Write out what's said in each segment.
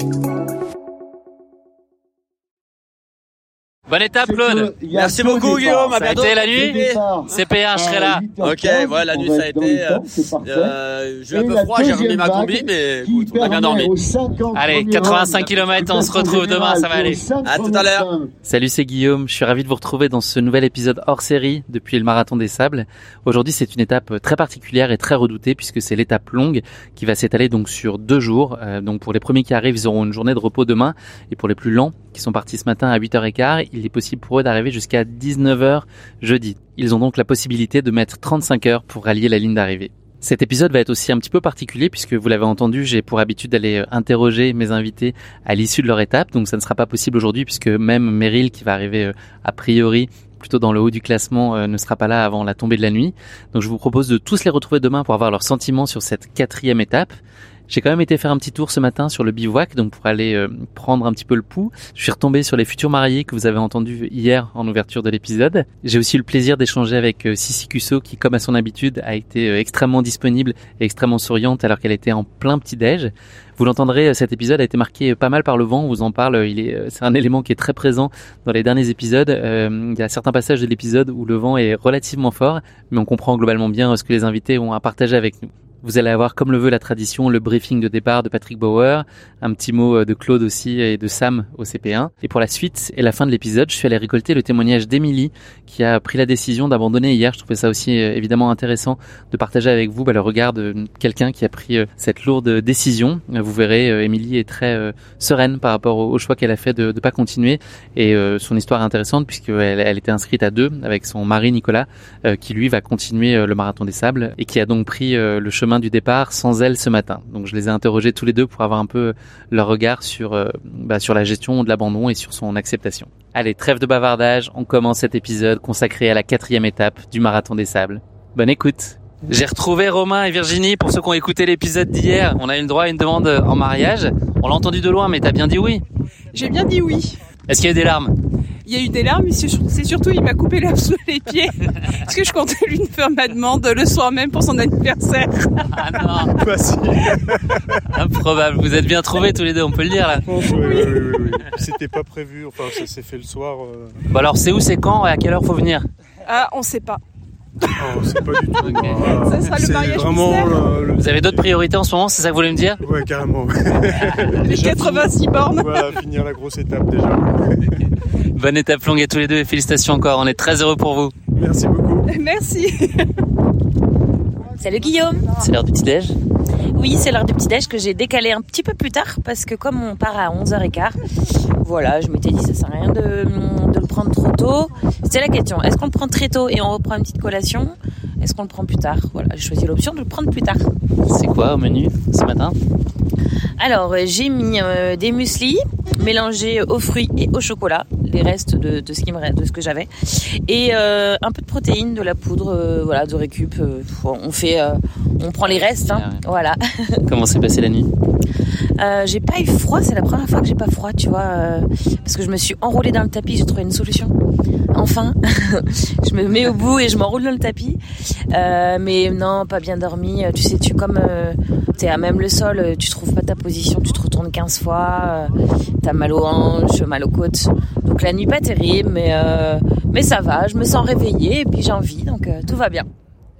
Thank you. Bonne étape, Claude. Merci beaucoup, Guillaume. À Ça a été la nuit CP1, je serai là. Ok, ouais, la nuit, ça a été. euh, euh, J'ai eu un peu froid, j'ai remis ma combi, mais écoute, on a bien dormi. Allez, 85 km, on se retrouve demain, ça va aller. À tout à l'heure. Salut, c'est Guillaume. Je suis ravi de vous retrouver dans ce nouvel épisode hors série depuis le Marathon des Sables. Aujourd'hui, c'est une étape très particulière et très redoutée puisque c'est l'étape longue qui va s'étaler donc sur deux jours. Euh, donc pour les premiers qui arrivent, ils auront une journée de repos demain et pour les plus lents qui sont partis ce matin à 8h15, il est possible pour eux d'arriver jusqu'à 19h jeudi. Ils ont donc la possibilité de mettre 35 heures pour rallier la ligne d'arrivée. Cet épisode va être aussi un petit peu particulier puisque vous l'avez entendu, j'ai pour habitude d'aller euh, interroger mes invités à l'issue de leur étape, donc ça ne sera pas possible aujourd'hui puisque même Meryl qui va arriver euh, a priori plutôt dans le haut du classement euh, ne sera pas là avant la tombée de la nuit. Donc je vous propose de tous les retrouver demain pour avoir leurs sentiments sur cette quatrième étape. J'ai quand même été faire un petit tour ce matin sur le bivouac, donc pour aller euh, prendre un petit peu le pouls. Je suis retombé sur les futurs mariés que vous avez entendus hier en ouverture de l'épisode. J'ai aussi eu le plaisir d'échanger avec euh, Sissi Cusso qui, comme à son habitude, a été euh, extrêmement disponible et extrêmement souriante alors qu'elle était en plein petit-déj. Vous l'entendrez, euh, cet épisode a été marqué pas mal par le vent. On vous en parle. Il est, c'est un élément qui est très présent dans les derniers épisodes. Il y a certains passages de l'épisode où le vent est relativement fort, mais on comprend globalement bien ce que les invités ont à partager avec nous. Vous allez avoir, comme le veut la tradition, le briefing de départ de Patrick Bauer, un petit mot euh, de Claude aussi et de Sam au CP1. Et pour la suite et la fin de l'épisode, je suis allé récolter le témoignage d'Émilie qui a pris la décision d'abandonner hier. Je trouvais ça aussi euh, évidemment intéressant de partager avec vous bah, le regard de quelqu'un qui a pris euh, cette lourde décision. Vous verrez, Émilie est très sereine par rapport au, choix qu'elle a fait de ne pas continuer et son histoire est intéressante puisqu'elle elle était inscrite à deux avec son mari Nicolas qui lui va continuer le marathon des sables et qui a donc pris le chemin du départ sans elle ce matin. Donc je les ai interrogés tous les deux pour avoir un peu leur regard sur euh, bah, sur la gestion de l'abandon et sur son acceptation. Allez, trêve de bavardage, on commence cet épisode consacré à la quatrième étape du marathon des sables. Bonne écoute. J'ai retrouvé Romain et Virginie pour ceux qui ont écouté l'épisode d'hier. On a eu le droit à une demande en mariage. On l'a entendu de loin, mais t'as bien dit oui. J'ai bien dit oui. Est-ce qu'il y a eu des larmes? Il y a eu des larmes, mais c'est sur- c'est surtout il m'a coupé l'herbe sous les pieds parce que je comptais lui faire ma demande le soir même pour son anniversaire. Ah non, Bah si. improbable. Vous êtes bien trouvés tous les deux, on peut le dire là. Oui, oui, oui, oui, oui. C'était pas prévu, enfin ça s'est fait le soir. euh. Bon alors c'est où, c'est quand et à quelle heure faut venir? Ah, on sait pas. Oh, c'est pas du tout. Ça sera le mariage vraiment euh, le- Vous avez d'autres priorités en ce moment, c'est ça que vous voulez me dire? Ouais, carrément. Les 86 bornes. voilà, finir la grosse étape déjà. Bonne étape longue à tous les deux et félicitations encore, on est très heureux pour vous. Merci beaucoup. Merci. Salut Guillaume C'est l'heure du petit-déj Oui, c'est l'heure du petit-déj que j'ai décalé un petit peu plus tard parce que comme on part à 11h15, voilà, je m'étais dit ça sert à rien de, de le prendre trop tôt. C'était la question, est-ce qu'on le prend très tôt et on reprend une petite collation? Est-ce qu'on le prend plus tard? Voilà, j'ai choisi l'option de le prendre plus tard. C'est quoi au menu ce matin? Alors, j'ai mis euh, des muesli mélangés aux fruits et au chocolat, les restes de, de ce qui me reste, de ce que j'avais, et euh, un peu de protéines, de la poudre, euh, voilà, de récup. euh, on fait, on prend les restes, hein, voilà. Comment s'est passée la nuit? J'ai pas eu froid, c'est la première fois que j'ai pas froid, tu vois, parce que je me suis enroulée dans le tapis, j'ai trouvé une solution. Enfin, je me mets au bout et je m'enroule dans le tapis. Mais non, pas bien dormi. Tu sais, tu comme t'es à même le sol, tu trouves pas ta position, tu te retournes 15 fois, euh, t'as mal aux hanches, mal aux côtes. Donc la nuit pas terrible, mais euh, mais ça va. Je me sens réveillée et puis j'ai envie, donc euh, tout va bien.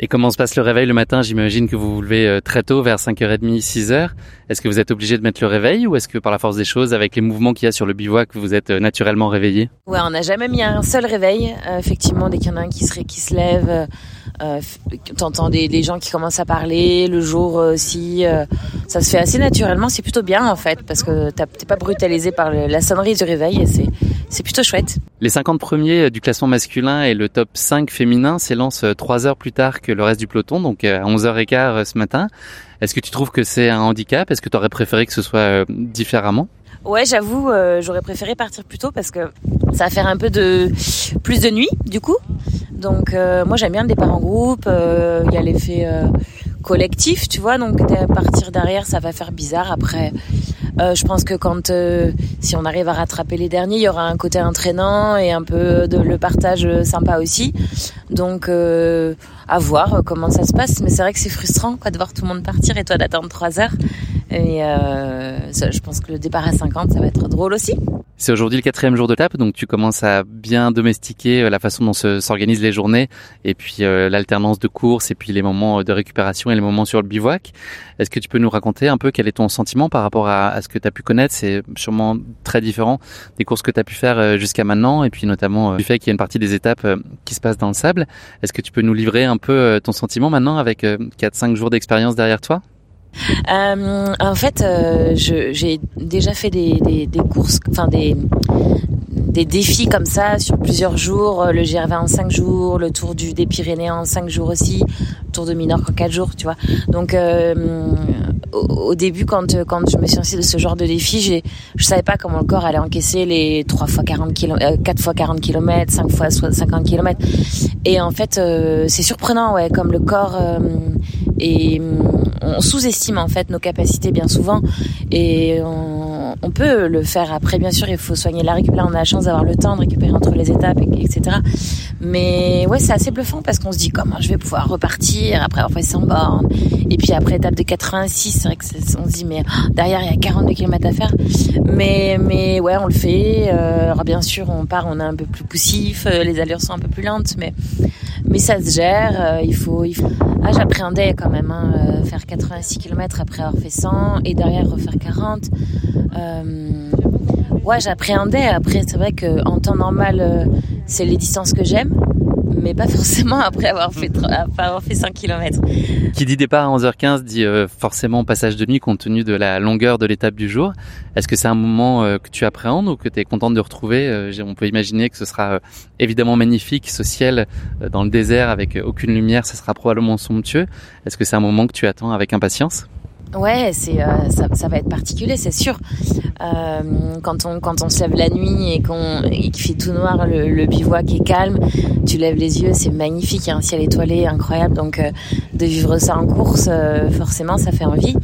Et comment se passe le réveil le matin? J'imagine que vous vous levez très tôt, vers 5h30, 6h. Est-ce que vous êtes obligé de mettre le réveil ou est-ce que par la force des choses, avec les mouvements qu'il y a sur le bivouac, vous êtes naturellement réveillé Ouais, on n'a jamais mis un seul réveil. Euh, effectivement, dès qu'il y en a un qui se, qui se lève, euh, t'entends des, des, gens qui commencent à parler, le jour aussi. ça se fait assez naturellement. C'est plutôt bien en fait parce que t'es pas brutalisé par la sonnerie du réveil c'est plutôt chouette. Les 50 premiers du classement masculin et le top 5 féminin s'élancent 3 heures plus tard que le reste du peloton, donc à 11h15 ce matin. Est-ce que tu trouves que c'est un handicap? Est-ce que tu aurais préféré que ce soit euh, différemment? Ouais, j'avoue, euh, j'aurais préféré partir plus tôt parce que ça va faire un peu de plus de nuit du coup. Donc euh, moi j'aime bien le départ en groupe, il y a l'effet collectif, tu vois. Donc partir derrière, ça va faire bizarre. Après, euh, je pense que quand euh, si on arrive à rattraper les derniers, il y aura un côté entraînant et un peu de le partage sympa aussi. Donc euh, à voir comment ça se passe. Mais c'est vrai que c'est frustrant quoi de voir tout le monde partir et toi d'attendre 3 heures. Et ça, je pense que le départ à 50, ça va être drôle aussi. C'est aujourd'hui le quatrième jour de tape, donc tu commences à bien domestiquer la façon dont s'organisent les journées, et puis l'alternance de courses, et puis les moments de récupération et les moments sur le bivouac. Est-ce que tu peux nous raconter un peu quel est ton sentiment par rapport à, à ce que tu as pu connaître? C'est sûrement très différent des courses que tu as pu faire jusqu'à maintenant, et puis notamment du fait qu'il y a une partie des étapes qui se passent dans le sable. Est-ce que tu peux nous livrer un peu ton sentiment maintenant avec 4-5 jours d'expérience derrière toi? Euh, en fait, euh, j'ai déjà fait des, des, des courses, enfin des, des défis comme ça sur plusieurs jours, le GRV en 5 jours, le tour du, des Pyrénées en 5 jours aussi, le tour de Minorque en 4 jours, tu vois. Donc euh, au, début quand quand je me suis lancée de ce genre de défi, je savais pas comment le corps allait encaisser les 3 fois 40 km, 4 fois 40 km, 5 fois 50 km. Et en fait, euh, c'est surprenant ouais, comme le corps euh, et on sous-estime en fait nos capacités bien souvent. Et on, on, peut le faire après bien sûr il faut soigner la récupération on a la chance d'avoir le temps de récupérer entre les étapes etc mais ouais c'est assez bluffant parce qu'on se dit comment je vais pouvoir repartir après avoir fait 100 bornes? Et puis après étape de 86 c'est vrai que on se dit mais oh, derrière il y a 42 km à faire mais mais ouais on le fait euh, alors bien sûr on part on est un peu plus poussif euh, les allures sont un peu plus lentes mais mais ça se gère. Euh, il faut. Ah, j'appréhendais quand même hein, faire 86 km après avoir fait 100 et derrière refaire 40. Euh... Ouais, j'appréhendais. Après, c'est vrai que en temps normal, euh, c'est les distances que j'aime mais pas forcément après avoir fait, après avoir fait 5 km. Qui dit départ à 11h15 dit euh, forcément passage de nuit compte tenu de la longueur de l'étape du jour. Est-ce que c'est un moment euh, que tu appréhendes ou que tu es contente de retrouver On peut imaginer que ce sera évidemment magnifique, ce ciel dans le désert avec aucune lumière, ce sera probablement somptueux. Est-ce que c'est un moment que tu attends avec impatience? Ouais, c'est euh, ça, ça, va être particulier, c'est sûr. Euh, quand on quand on se lève la nuit et qu'on et qu'il fait tout noir, le, le, bivouac est calme, tu lèves les yeux, c'est magnifique, il y a un ciel étoilé incroyable. Donc euh, de vivre ça en course, euh, forcément, ça fait envie.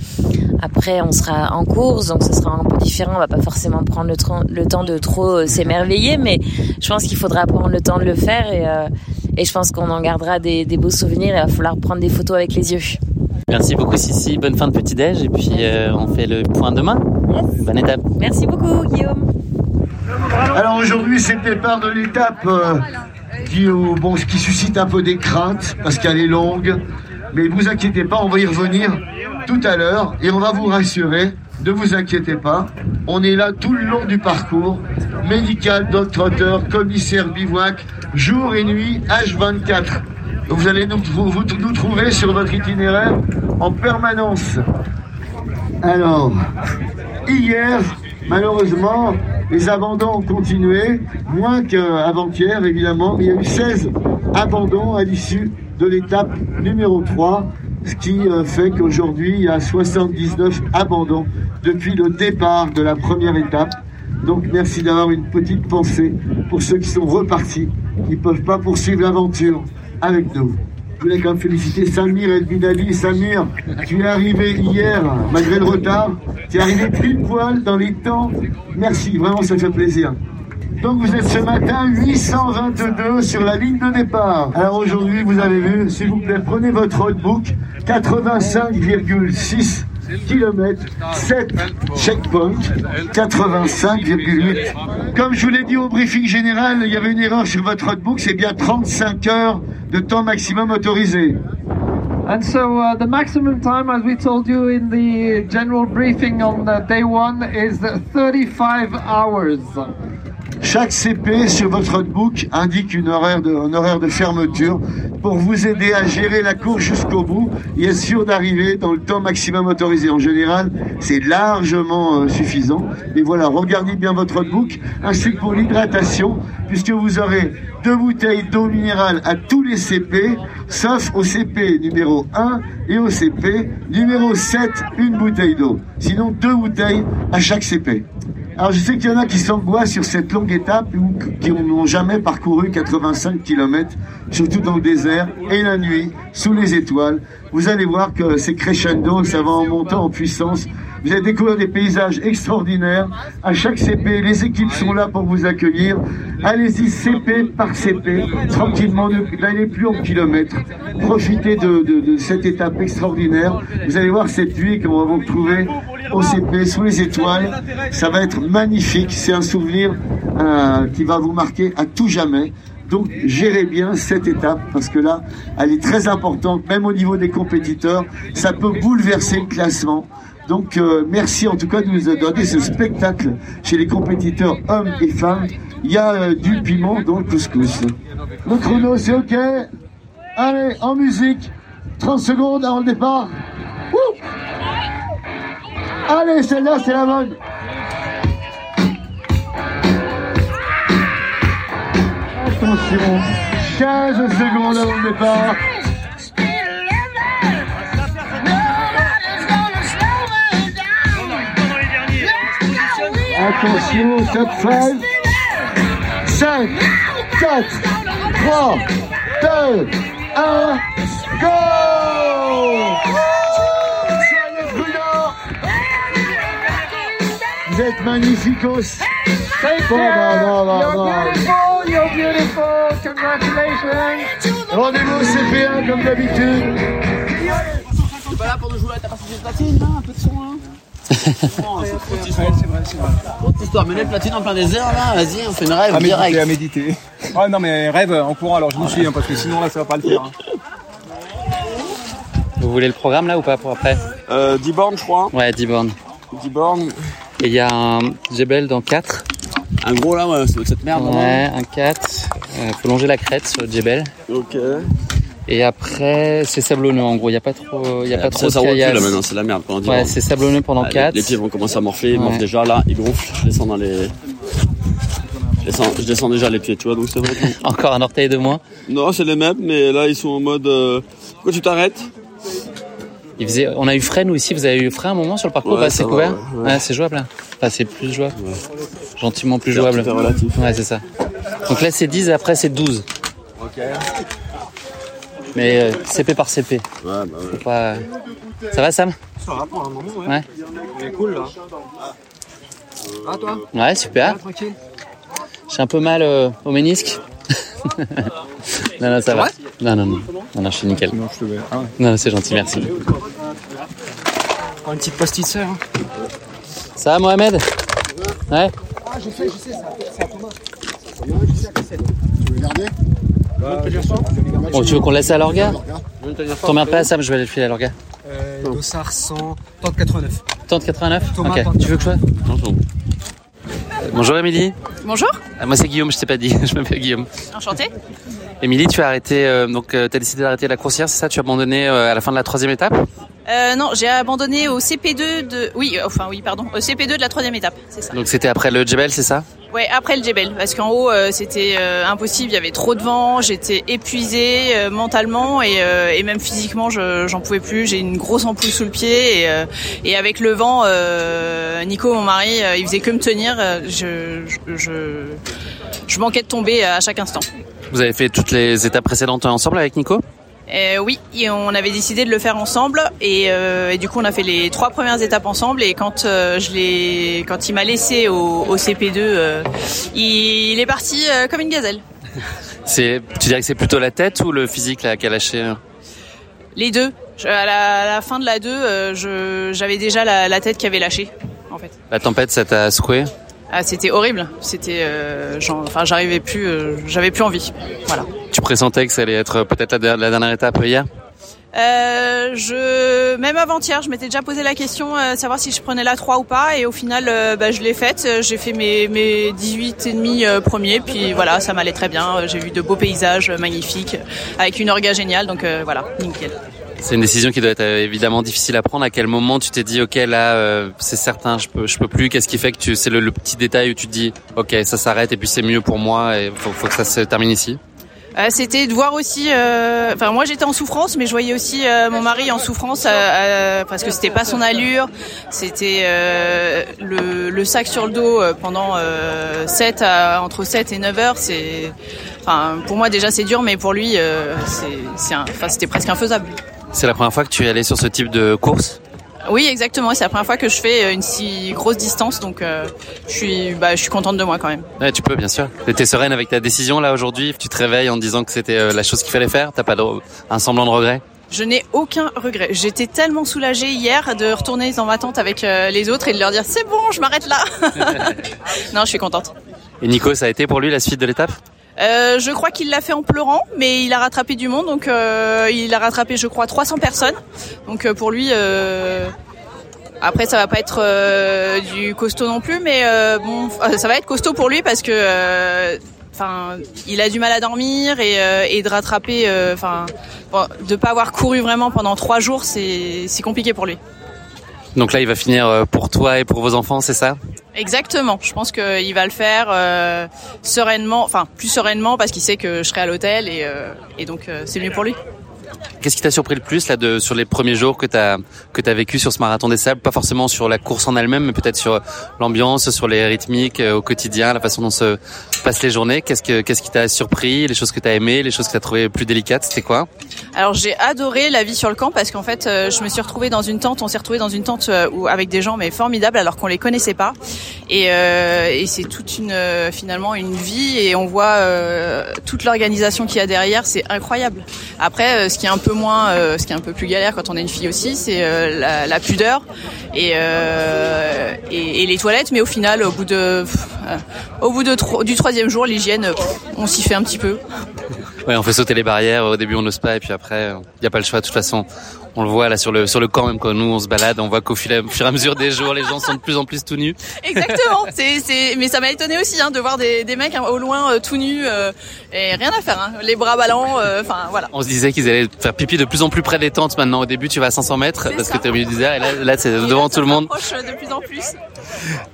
Après, on sera en course, donc ce sera un peu différent. On va pas forcément prendre le, le temps de trop euh, s'émerveiller, mais je pense qu'il faudra prendre le temps de le faire et et je pense qu'on en gardera des, des beaux souvenirs. Il va falloir prendre des photos avec les yeux. Merci beaucoup Sissi, bonne fin de petit déj et puis euh, on fait le point demain. Yes. Bonne étape. Merci beaucoup Guillaume. Alors aujourd'hui c'est le départ de l'étape euh, qui, euh, bon, qui suscite un peu des craintes parce qu'elle est longue. Mais vous inquiétez pas, on va y revenir tout à l'heure et on va vous rassurer. Ne vous inquiétez pas, on est là tout le long du parcours. Médical, docteur, commissaire bivouac, jour et nuit, H24. Vous allez nous, vous, nous trouver sur votre itinéraire en permanence. Alors, hier, malheureusement, les abandons ont continué, moins qu'avant-hier évidemment. Il y a eu 16 abandons à l'issue de l'étape numéro 3, ce qui euh, fait qu'aujourd'hui il y a 79 abandons depuis le départ de la première étape. Donc merci d'avoir une petite pensée pour ceux qui sont repartis, qui ne peuvent pas poursuivre l'aventure avec nous. Je voulais quand même féliciter Samir El Bidali. Samir, tu es arrivé hier, malgré le retard. Tu es arrivé pile poil dans les temps. Merci, vraiment, ça fait plaisir. Donc vous êtes ce matin 822 sur la ligne de départ. Alors aujourd'hui, vous avez vu, s'il vous plaît, prenez votre roadbook, 85,6 km, 7 checkpoints, 85,8. Comme je vous l'ai dit au briefing général, il y avait une erreur sur votre roadbook, c'est bien 35 heures de temps maximum autorisé. And so uh, the maximum time, as we told you in the general briefing on uh, day one, is 35 hours. Chaque CP sur votre notebook indique un horaire de fermeture pour vous aider à gérer la course jusqu'au bout et être sûr d'arriver dans le temps maximum autorisé. En général, c'est largement euh, suffisant. Mais voilà, regardez bien votre notebook, ainsi que pour l'hydratation, puisque vous aurez deux bouteilles d'eau minérale à tous les CP, sauf au CP numéro 1 et au CP numéro 7, une bouteille d'eau. Sinon, deux bouteilles à chaque CP. Alors je sais qu'il y en a qui s'angoissent sur cette longue étape ou qui n'ont jamais parcouru 85 km, surtout dans le désert et la nuit, sous les étoiles. Vous allez voir que c'est crescendo, ça va en montant en puissance. Vous allez découvrir des paysages extraordinaires. À chaque CP, les équipes sont là pour vous accueillir. Allez-y CP par CP, tranquillement, n'allez plus en kilomètres. Profitez de, de, de, cette étape extraordinaire. Vous allez voir cette nuit qu'on va vous retrouver au CP, sous les étoiles. Ça va être magnifique. C'est un souvenir euh, qui va vous marquer à tout jamais. Donc gérez bien cette étape parce que là, elle est très importante, même au niveau des compétiteurs. Ça peut bouleverser le classement. Donc euh, merci en tout cas de nous donner ce spectacle chez les compétiteurs hommes et femmes. Il y a euh, du piment dans le couscous. Le chrono c'est ok. Allez, en musique. 30 secondes avant le départ. Allez, celle-là c'est la bonne. Attention, 15 secondes avant le départ. Attention, top 5. 5, 4, 3, 2, 1, go Vous êtes magnificos bon, bon, you're beautiful. You're beautiful. Congratulations. Rendez-vous au CP1 comme d'habitude. T'es pas là pour nous jouer à ta partie de platine, Un peu de son, là Non, c'est trop cette histoire. Trop cette histoire. Mener le platine en plein désert, là, vas-y, on fait une rêve À méditer, direct. à méditer. Ouais, non, mais rêve en courant, alors je vous suis, hein, parce que sinon là, ça va pas le faire. hein. Vous voulez le programme là ou pas pour après Euh, 10 bornes, je crois. Ouais, 10 bornes. 10 bornes. Et il y a un Jebel dans 4. Un gros, là, ouais, c'est cette merde, là. Ouais, un 4. Euh, faut longer la crête sur le Jebel. Ok. Et après, c'est sablonneux en gros. Il n'y a pas trop, il y a pas trop ça, de caillasse. maintenant, c'est la merde pendant 10 Ouais, c'est sablonneux pendant Ah, les- 4. Les, pieds vont commencer à morfler, ils Ouais. morflent déjà, là, ils gonflent. Je descends dans les... Je descends, je descends déjà les pieds, tu vois, donc c'est vrai que... Encore un orteil de moins. Non, c'est les mêmes, mais là, ils sont en mode... Euh... Pourquoi tu t'arrêtes? Il faisait, on a eu frein nous ici. Vous avez eu frein un moment sur le parcours Ouais, bah, C'est couvert? ouais, ouais. Ouais, c'est jouable. Là. Enfin, c'est plus jouable. Gentiment plus jouable. relatif. Ouais, c'est ça. Donc là, c'est 10 et après, c'est 12. Ok. Mais euh, CP par CP. Ouais, bah ouais. Faut pas... Ça va, Sam? Ça va pour un moment, ouais. Ouais. C'est cool là. Ah, toi? Ouais, super. Tranquille? J'ai un peu mal euh, au ménisque. non, non, ça va. Non, non, non. Non, non, je suis nickel. Non, je. Ah ouais. Non, c'est gentil, merci. Prends une petite post-it sœur. Ça va, Mohamed? Ouais? Ah, je sais, je sais, ça, ça a Thomas. Bon, tu veux qu'on laisse à l'orga T'emmerdes pas, Sam, je vais aller le filer à l'orga. Euh, Dossard 100, tente 89. Tente 89 Thomas, Ok. tente Tu veux que je fasse Bonjour. Bonjour, Émilie. Bonjour, Ah, moi, c'est Guillaume, je t'ai pas dit. je m'appelle Guillaume. enchanté. Émilie, tu as arrêté, euh, donc, euh, t'as décidé d'arrêter la coursière, c'est ça? Tu as abandonné euh, à la fin de la troisième étape? Euh, non, j'ai abandonné au CP2 de, oui, enfin oui, pardon, au CP2 de la troisième étape, c'est ça. Donc, c'était après le Djebel, c'est ça? Ouais, après le Djebel, parce qu'en haut euh, c'était euh, impossible, il y avait trop de vent, j'étais épuisée euh, mentalement et, euh, et même physiquement, je- j'en pouvais plus. J'ai une grosse ampoule sous le pied et, euh, et avec le vent, euh, Nico, mon mari, il faisait que me tenir. Je, je, je, je manquais de tomber à chaque instant. Vous avez fait toutes les étapes précédentes ensemble avec Nico? Euh, oui, on avait décidé de le faire ensemble et, euh, et du coup on a fait les trois premières étapes ensemble et quand euh, je l'ai, quand il m'a laissé au, au CP2, euh, il, est parti comme une gazelle. C'est, tu dirais que c'est plutôt la tête ou le physique là a lâché Les deux. Je- à, la, à la fin de la 2, euh, je, j'avais déjà la, la tête qui avait lâché en fait. La tempête, ça t'a secoué? Ah, c'était horrible. C'était, euh, enfin j'arrivais plus, euh, j'avais plus envie. Voilà. Tu pressentais que ça allait être peut-être la, der- la dernière étape hier? Euh, je même avant-hier, je m'étais déjà posé la question euh, savoir si je prenais la 3 ou pas et au final euh, bah, je l'ai faite, j'ai fait mes mes 18 et demi euh, premiers puis voilà, ça m'allait très bien, j'ai vu de beaux paysages magnifiques avec une orga géniale donc euh, voilà, nickel. C'est une décision qui doit être euh, évidemment difficile à prendre. À quel moment tu t'es dit, ok, là, euh, c'est certain, je peux, je peux plus. Qu'est-ce qui fait que tu, c'est le, petit détail où tu te dis, ok, ça s'arrête et puis c'est mieux pour moi et faut, faut que ça se termine ici? Euh, c'était de voir aussi. euh, Enfin, moi j'étais en souffrance, mais je voyais aussi euh, mon mari en souffrance euh, euh, parce que c'était pas son allure. C'était le, le sac sur le dos pendant euh, 7 à, entre 7 et 9 heures. C'est, enfin, pour moi déjà c'est dur, mais pour lui c'est, c'est, un- enfin, c'était presque infaisable. C'est la première fois que tu es allé sur ce type de course. Oui, exactement. C'est la première fois que je fais une si grosse distance, donc euh, je suis, bah, je suis contente de moi quand même. Ouais, tu peux, bien sûr. T'es sereine avec ta décision là aujourd'hui. Tu te réveilles en disant que c'était euh, la chose qu'il fallait faire. T'as pas de, un semblant de regret. Je n'ai aucun regret. J'étais tellement soulagée hier de retourner dans ma tente avec euh, les autres et de leur dire c'est bon, je m'arrête là. non, je suis contente. Et Nico, ça a été pour lui la suite de l'étape Euh, je crois qu'il l'a fait en pleurant, mais il a rattrapé du monde, donc euh, il a rattrapé, je crois, 300 personnes. Donc euh, pour lui, euh, après ça va pas être euh, du costaud non plus, mais bon, ça va être costaud pour lui parce que, enfin, il a du mal à dormir et, et de rattraper, enfin, bon, de pas avoir couru vraiment pendant trois jours, c'est compliqué pour lui. Donc là, il va finir euh, pour toi et pour vos enfants, c'est ça? Exactement. Je pense qu'il va le faire euh, sereinement, enfin plus sereinement parce qu'il sait que je serai à l'hôtel et, euh, donc c'est mieux pour lui. Qu'est-ce qui t'a surpris le plus là de sur les premiers jours que t'as que t'as vécu sur ce marathon des sables? Pas forcément sur la course en elle-même, mais peut-être sur l'ambiance, sur les rythmiques euh, au quotidien, la façon dont se passent les journées. Qu'est-ce que qu'est-ce qui t'a surpris? Les choses que t'as aimées, les choses que t'as trouvées plus délicates, c'était quoi? Alors j'ai adoré la vie sur le camp parce qu'en fait euh, je me suis retrouvée dans une tente, on s'est retrouvés dans une tente euh, où, avec des gens mais formidables alors qu'on les connaissait pas et, euh, et c'est toute une euh, finalement une vie et on voit euh, toute l'organisation qu'il y a derrière, c'est incroyable. Après euh, ce qui est un peu moins, euh, ce qui est un peu plus galère quand on est une fille aussi, c'est euh, la, la pudeur et, et, et les toilettes, mais au final au bout de pff, au bout de du troisième jour l'hygiène, on s'y fait un petit peu. Ouais, on fait sauter les barrières. Au début, on n'ose pas, et puis après, il y a pas le choix. De toute façon, on le voit là sur le sur le camp même quand nous on se balade, on voit qu'au fur et à mesure des jours, les gens sont de plus en plus tout nus. Exactement. C'est, c'est, mais ça m'a étonné aussi hein, de voir des, des mecs hein, au loin euh, tout nus euh, et rien à faire, hein, les bras ballants. euh, Enfin voilà. On se disait qu'ils allaient faire pipi de plus en plus près des tentes maintenant. Au début, tu vas à 500 mètres parce que tu es au milieu du désert, et là, là c'est devant tout le monde. De plus en plus.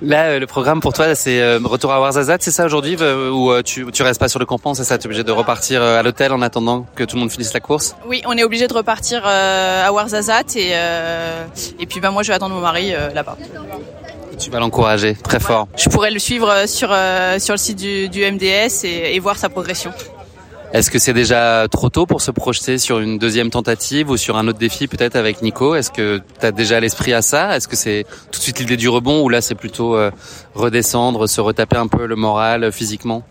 Là, euh, le programme pour toi, c'est retour à Ouarzazate, c'est ça aujourd'hui, ou tu tu restes pas sur le campement, c'est ça Tu es obligé de repartir à l'hôtel en attendant que tout le monde finisse la course? Oui, on est obligé de repartir à Ouarzazate et euh, et puis bah moi je vais attendre mon mari euh, là-bas. Tu vas l'encourager très fort. Je pourrais le suivre euh, sur sur le site du, du MDS et, et voir sa progression. Est-ce que c'est déjà trop tôt pour se projeter sur une deuxième tentative ou sur un autre défi peut-être avec Nico? Est-ce que tu as déjà l'esprit à ça? Est-ce que c'est tout de suite l'idée du rebond ou là c'est plutôt euh, redescendre, se retaper un peu le moral physiquement?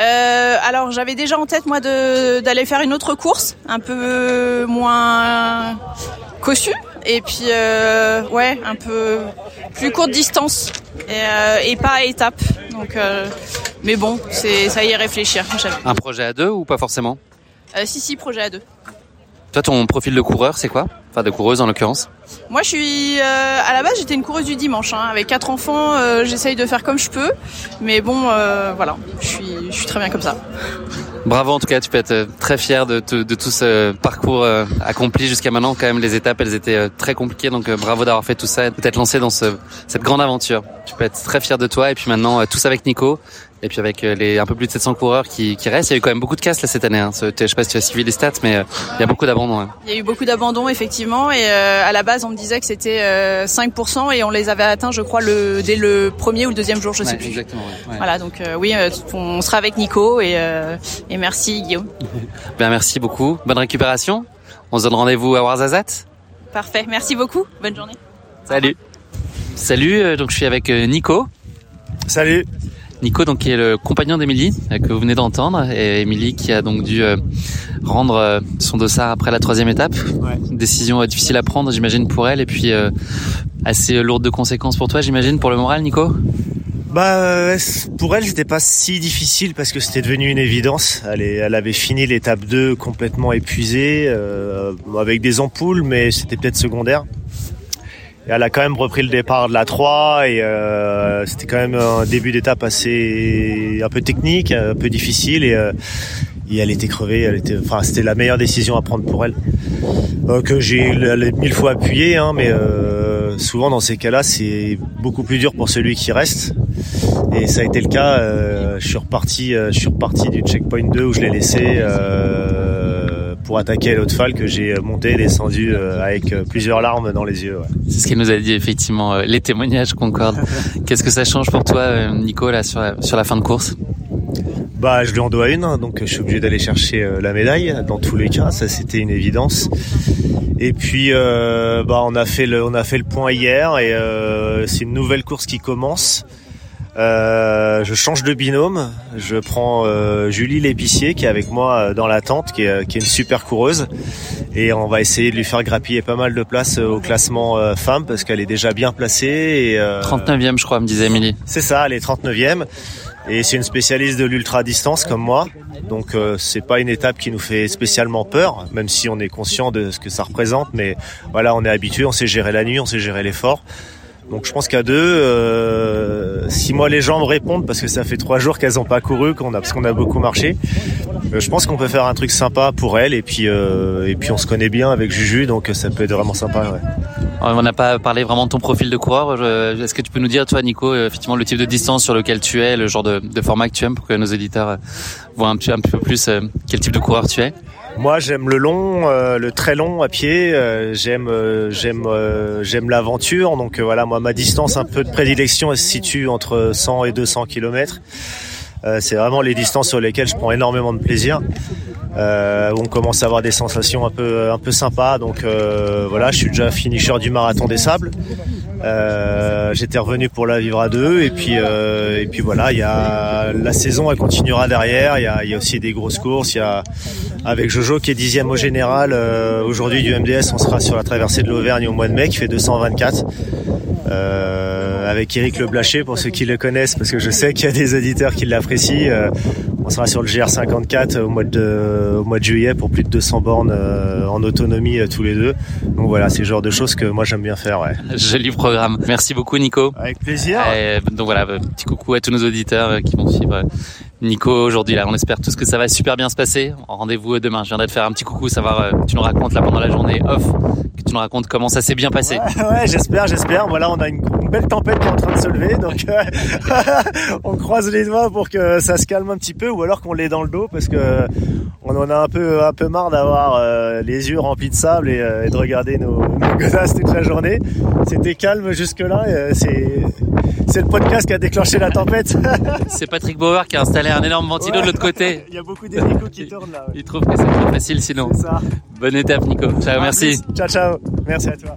Euh, alors j'avais déjà en tête moi d'aller faire une autre course, un peu moins cossue et puis euh, ouais un peu plus courte distance et, euh, et pas à étape. Donc euh, mais bon c'est ça y est réfléchir. Un projet à deux ou pas forcément? Si si projet à deux. Toi ton profil de coureur c'est quoi? Enfin de coureuse en l'occurrence Moi je suis à la base j'étais une coureuse du dimanche hein. avec quatre enfants j'essaye de faire comme je peux mais bon voilà je suis je suis très bien comme ça. Bravo en tout cas, tu peux être euh, très fier de, tout ce parcours euh, accompli jusqu'à maintenant. Quand même, les étapes, elles étaient euh, très compliquées, donc bravo d'avoir fait tout ça et de t'être lancé dans ce, cette grande aventure. Tu peux être très fier de toi et puis maintenant tous avec Nico et puis avec euh, les un peu plus de 700 coureurs qui, qui restent. Il y a eu quand même beaucoup de casse là cette année. Hein. Je sais pas si tu as suivi les stats, mais euh, il y a beaucoup d'abandon. hein. Il y a eu beaucoup d'abandons effectivement et euh, à la base on me disait que c'était euh, 5% et on les avait atteints je crois le dès le premier ou le deuxième jour je sais Ouais, plus. exactement. ouais, ouais. Voilà donc euh, oui euh, on sera avec Nico et, euh, et merci Guillaume. Bien, merci beaucoup. Bonne récupération. On se donne rendez-vous à Ouarzazate. Parfait merci beaucoup bonne journée. Salut. Salut. euh, Donc je suis avec euh, Nico. Salut. Nico, donc qui est le compagnon d'Émilie euh, que vous venez d'entendre, et Émilie qui a donc dû euh, rendre euh, son dossard après la troisième étape. Ouais. Une décision difficile à prendre, j'imagine pour elle, et puis assez lourde de conséquences pour toi, j'imagine pour le moral, Nico? Bah pour elle c'était pas si difficile parce que c'était devenu une évidence. Elle, est, elle avait fini l'étape 2 complètement épuisée euh, avec des ampoules mais c'était peut-être secondaire. Elle a quand même repris le départ de la 3 et euh, c'était quand même un début d'étape assez un peu technique, un peu difficile et, euh, elle était crevée. Enfin c'était la meilleure décision à prendre pour elle. Euh, que j'ai mille fois appuyé, hein, mais euh, souvent dans ces cas-là c'est beaucoup plus dur pour celui qui reste. Et ça a été le cas. Je suis reparti du checkpoint 2 où je l'ai laissé pour attaquer l'autre fall que j'ai monté et descendu avec plusieurs larmes dans les yeux. Ouais. C'est ce qu'elle nous a dit effectivement. Les témoignages concordent. Qu'est-ce que ça change pour toi, Nico, là sur la, sur la fin de course? Bah, je lui en dois une, hein, donc je suis obligé d'aller chercher la médaille. Dans tous les cas, ça c'était une évidence. Et puis, euh, bah, on a fait le, on a fait le point hier et euh, c'est une nouvelle course qui commence. Euh, je change de binôme. Je prends euh, Julie l'épicier qui est avec moi dans la tente, qui est, qui est, une super coureuse, et on va essayer de lui faire grappiller pas mal de place au classement euh, femme parce qu'elle est déjà bien placée. Et, 39e, je crois, me disait Émilie. C'est ça, elle est 39e. Et c'est une spécialiste de l'ultra distance comme moi. Donc euh, c'est pas une étape qui nous fait spécialement peur, même si on est conscient de ce que ça représente. Mais voilà, on est habitué, on sait gérer la nuit, on sait gérer l'effort. Donc je pense qu'à deux, euh, si moi les gens me répondent parce que ça fait trois jours qu'elles n'ont pas couru, qu'on a parce qu'on a beaucoup marché, euh, je pense qu'on peut faire un truc sympa pour elles et puis euh, et puis on se connaît bien avec Juju, donc ça peut être vraiment sympa. On n'a pas parlé vraiment de ton profil de coureur. Est-ce que tu peux nous dire, toi, Nico, effectivement, le type de distance sur lequel tu es, le genre de, de format que tu aimes, pour que nos éditeurs voient un petit, un peu plus quel type de coureur tu es? Moi, j'aime le long, euh, le très long à pied. Euh, j'aime, euh, j'aime, j'aime l'aventure. Donc voilà, moi, ma distance un peu de prédilection, elle se situe entre 100 et 200 km. C'est vraiment les distances sur lesquelles je prends énormément de plaisir. on commence à avoir des sensations un peu, un peu sympas. Donc voilà, je suis déjà finisher du marathon des sables. Euh, J'étais revenu pour la vivre à deux et puis euh, et puis voilà, il y a la saison elle continuera derrière. Il y a, aussi des grosses courses. Il y a avec Jojo qui est dixième au général euh, aujourd'hui du MDS, on sera sur la traversée de l'Auvergne au mois de mai qui fait 224. Euh, avec Eric Le Blaché pour ceux qui le connaissent parce que je sais qu'il y a des auditeurs qui l'apprécient. Euh, on sera sur le GR54 au mois de au mois de juillet pour plus de 200 bornes euh, en autonomie tous les deux. Donc voilà, c'est le genre de choses que moi j'aime bien faire. Ouais. Joli programme. Merci beaucoup Nico. Avec plaisir. Et, donc voilà, petit coucou à tous nos auditeurs qui vont suivre Nico aujourd'hui là. On espère tous que ça va super bien se passer. Rendez-vous demain. Je viendrai te faire un petit coucou, savoir tu nous racontes là pendant la journée off, que tu nous racontes comment ça s'est bien passé. Ouais, j'espère, j'espère. Voilà, on a une, belle tempête qui est en train de se lever, donc on croise les doigts pour que ça se calme un petit peu, ou alors qu'on l'ait dans le dos parce que on en a un peu un peu marre d'avoir euh, les yeux remplis de sable et, euh, et de regarder nos, nos godasses toute la journée. C'était calme jusque là. c'est c'est le podcast qui a déclenché la tempête. c'est Patrick Bauer qui a installé un énorme ventilo ouais. de l'autre côté. Il y a beaucoup qui tournent là. Ouais. Il trouve que c'est trop facile sinon. Ça. Bonne étape Nico. Ciao, merci. Ciao ciao. Merci à toi.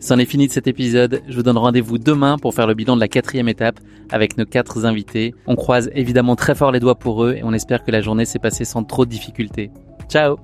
C'en est fini de cet épisode. Je vous donne rendez-vous demain pour faire le bilan de la quatrième étape avec nos quatre invités. On croise évidemment très fort les doigts pour eux et on espère que la journée s'est passée sans trop de difficultés. Ciao